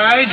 right?